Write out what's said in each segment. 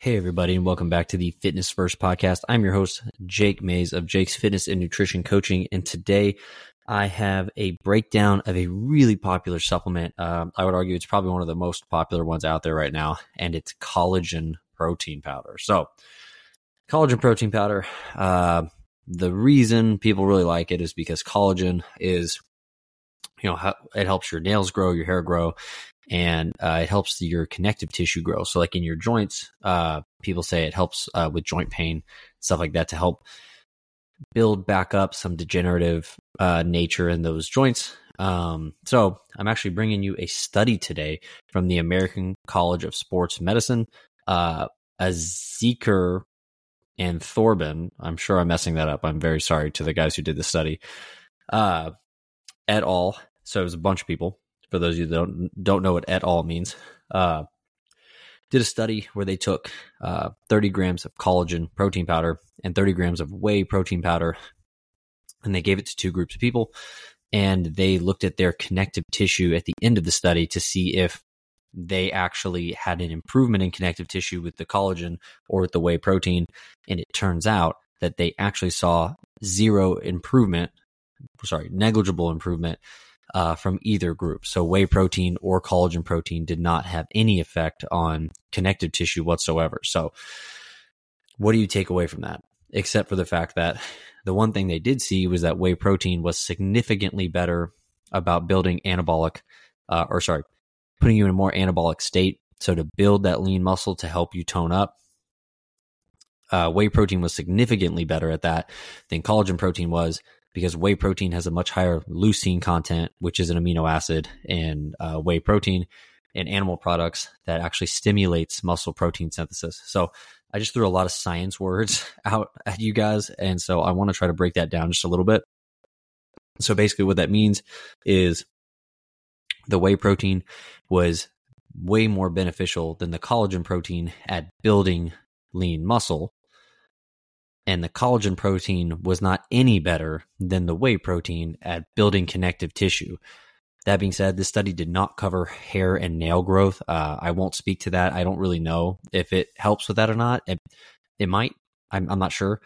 Hey, everybody, and welcome back to the Fitness First podcast. I'm your host, Jake Mays of Jake's Fitness and Nutrition Coaching. And today I have a breakdown of a really popular supplement. Um, I would argue it's probably one of the most popular ones out there right now, and it's collagen protein powder. So, collagen protein powder, uh, the reason people really like it is because collagen is you know it helps your nails grow your hair grow and uh, it helps your connective tissue grow. So, like in your joints, uh, people say it helps uh, with joint pain, stuff like that, to help build back up some degenerative uh, nature in those joints. Um, so, I'm actually bringing you a study today from the American College of Sports Medicine. Uh, Aussiker and Thorben, I'm sure I'm messing that up. I'm very sorry to the guys who did the study. Uh, et al. So it was a bunch of people for those of you that don't don't know what et al means, uh, did a study where they took uh, 30 grams of collagen protein powder and 30 grams of whey protein powder, and they gave it to two groups of people, and they looked at their connective tissue at the end of the study to see if they actually had an improvement in connective tissue with the collagen or with the whey protein, and it turns out that they actually saw zero improvement, sorry, negligible improvement uh, from either group. So whey protein or collagen protein did not have any effect on connective tissue whatsoever. So what do you take away from that? Except for the fact that the one thing they did see was that whey protein was significantly better about building anabolic, uh, or sorry, putting you in a more anabolic state. So to build that lean muscle to help you tone up. Uh, whey protein was significantly better at that than collagen protein was because whey protein has a much higher leucine content, which is an amino acid in uh, whey protein in animal products that actually stimulates muscle protein synthesis. So I just threw a lot of science words out at you guys. And so I want to try to break that down just a little bit. So basically, what that means is the whey protein was way more beneficial than the collagen protein at building lean muscle and the collagen protein was not any better than the whey protein at building connective tissue. That being said, this study did not cover hair and nail growth. Uh, I won't speak to that. I don't really know if it helps with that or not. It, it might. I'm, I'm not sure.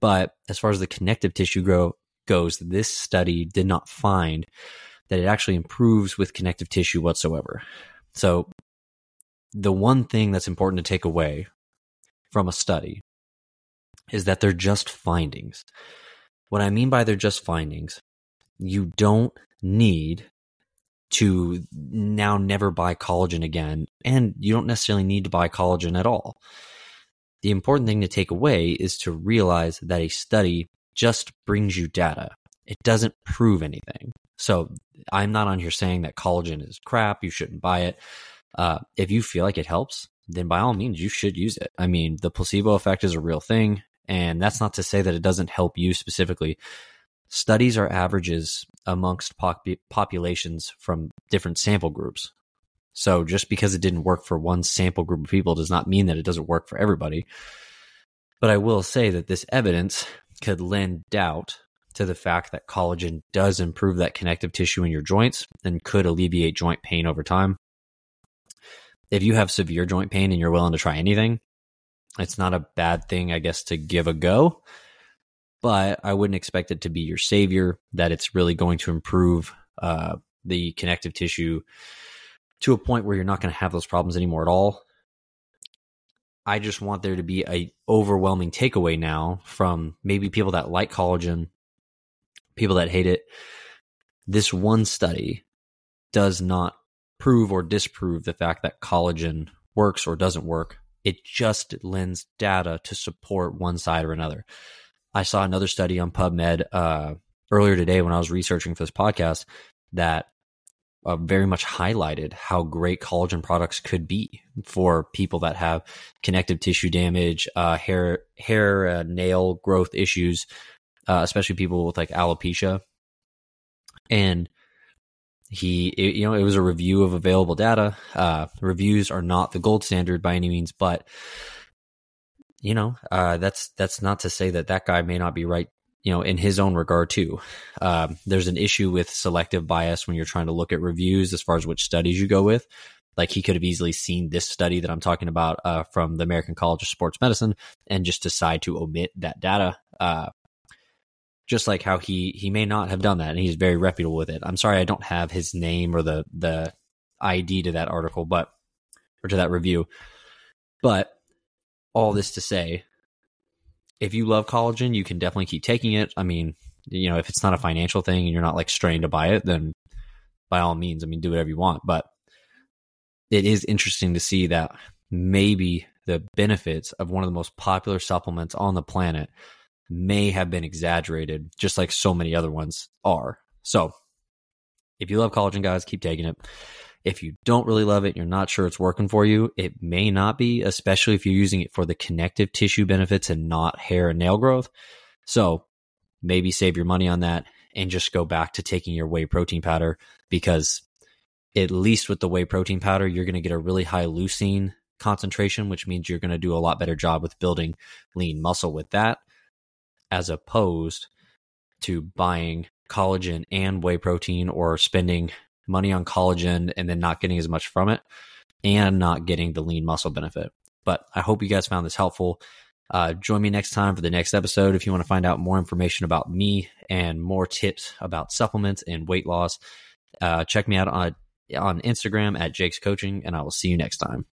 But as far as the connective tissue grow goes, this study did not find that it actually improves with connective tissue whatsoever. So, the one thing that's important to take away from a study is that they're just findings. What I mean by they're just findings, you don't need to now never buy collagen again, and you don't necessarily need to buy collagen at all. The important thing to take away is to realize that a study just brings you data. It doesn't prove anything. So I'm not on here saying that collagen is crap, you shouldn't buy it. Uh, if you feel like it helps, then by all means, you should use it. I mean, the placebo effect is a real thing. And that's not to say that it doesn't help you specifically. Studies are averages amongst pop- populations from different sample groups. So just because it didn't work for one sample group of people does not mean that it doesn't work for everybody. But I will say that this evidence could lend doubt to the fact that collagen does improve that connective tissue in your joints and could alleviate joint pain over time. If you have severe joint pain and you're willing to try anything, it's not a bad thing, I guess, to give a go, but I wouldn't expect it to be your savior, that it's really going to improve uh, the connective tissue to a point where you're not going to have those problems anymore at all. I just want there to be a overwhelming takeaway now from maybe people that like collagen, people that hate it. This one study does not prove or disprove the fact that collagen works or doesn't work it just lends data to support one side or another. I saw another study on PubMed uh, earlier today when I was researching for this podcast that uh, very much highlighted how great collagen products could be for people that have connective tissue damage, uh, hair, hair, nail growth issues, uh, especially people with like alopecia. And he it, you know it was a review of available data. Uh, reviews are not the gold standard by any means but you know uh, that's that's not to say that that guy may not be right you know in his own regard too. Uh, there's an issue with selective bias when you're trying to look at reviews as far as which studies you go with. Like he could have easily seen this study that I'm talking about uh, from the American College of Sports Medicine and just decide to omit that data. Just like how he he may not have done that, and he's very reputable with it. I'm sorry I don't have his name or the the ID to that article, but or to that review. But all this to say, if you love collagen, you can definitely keep taking it. I mean, you know, if it's not a financial thing and you're not like strained to buy it, then by all means, I mean, do whatever you want. But it is interesting to see that maybe the benefits of one of the most popular supplements on the planet may have been exaggerated, just like so many other ones are. So, if you love collagen, guys, keep taking it. If you don't really love it, you're not sure it's working for you, it may not be, especially if you're using it for the connective tissue benefits and not hair and nail growth. So, maybe save your money on that and just go back to taking your whey protein powder because at least with the whey protein powder, you're going to get a really high leucine concentration, which means you're going to do a lot better job with building lean muscle with that, as opposed to buying collagen and whey protein or spending money on collagen and then not getting as much from it and not getting the lean muscle benefit. But I hope you guys found this helpful. Uh, join me next time for the next episode if you want to find out more information about me and more tips about supplements and weight loss. Uh, check me out on on Instagram at Jake's Coaching, and I will see you next time.